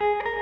you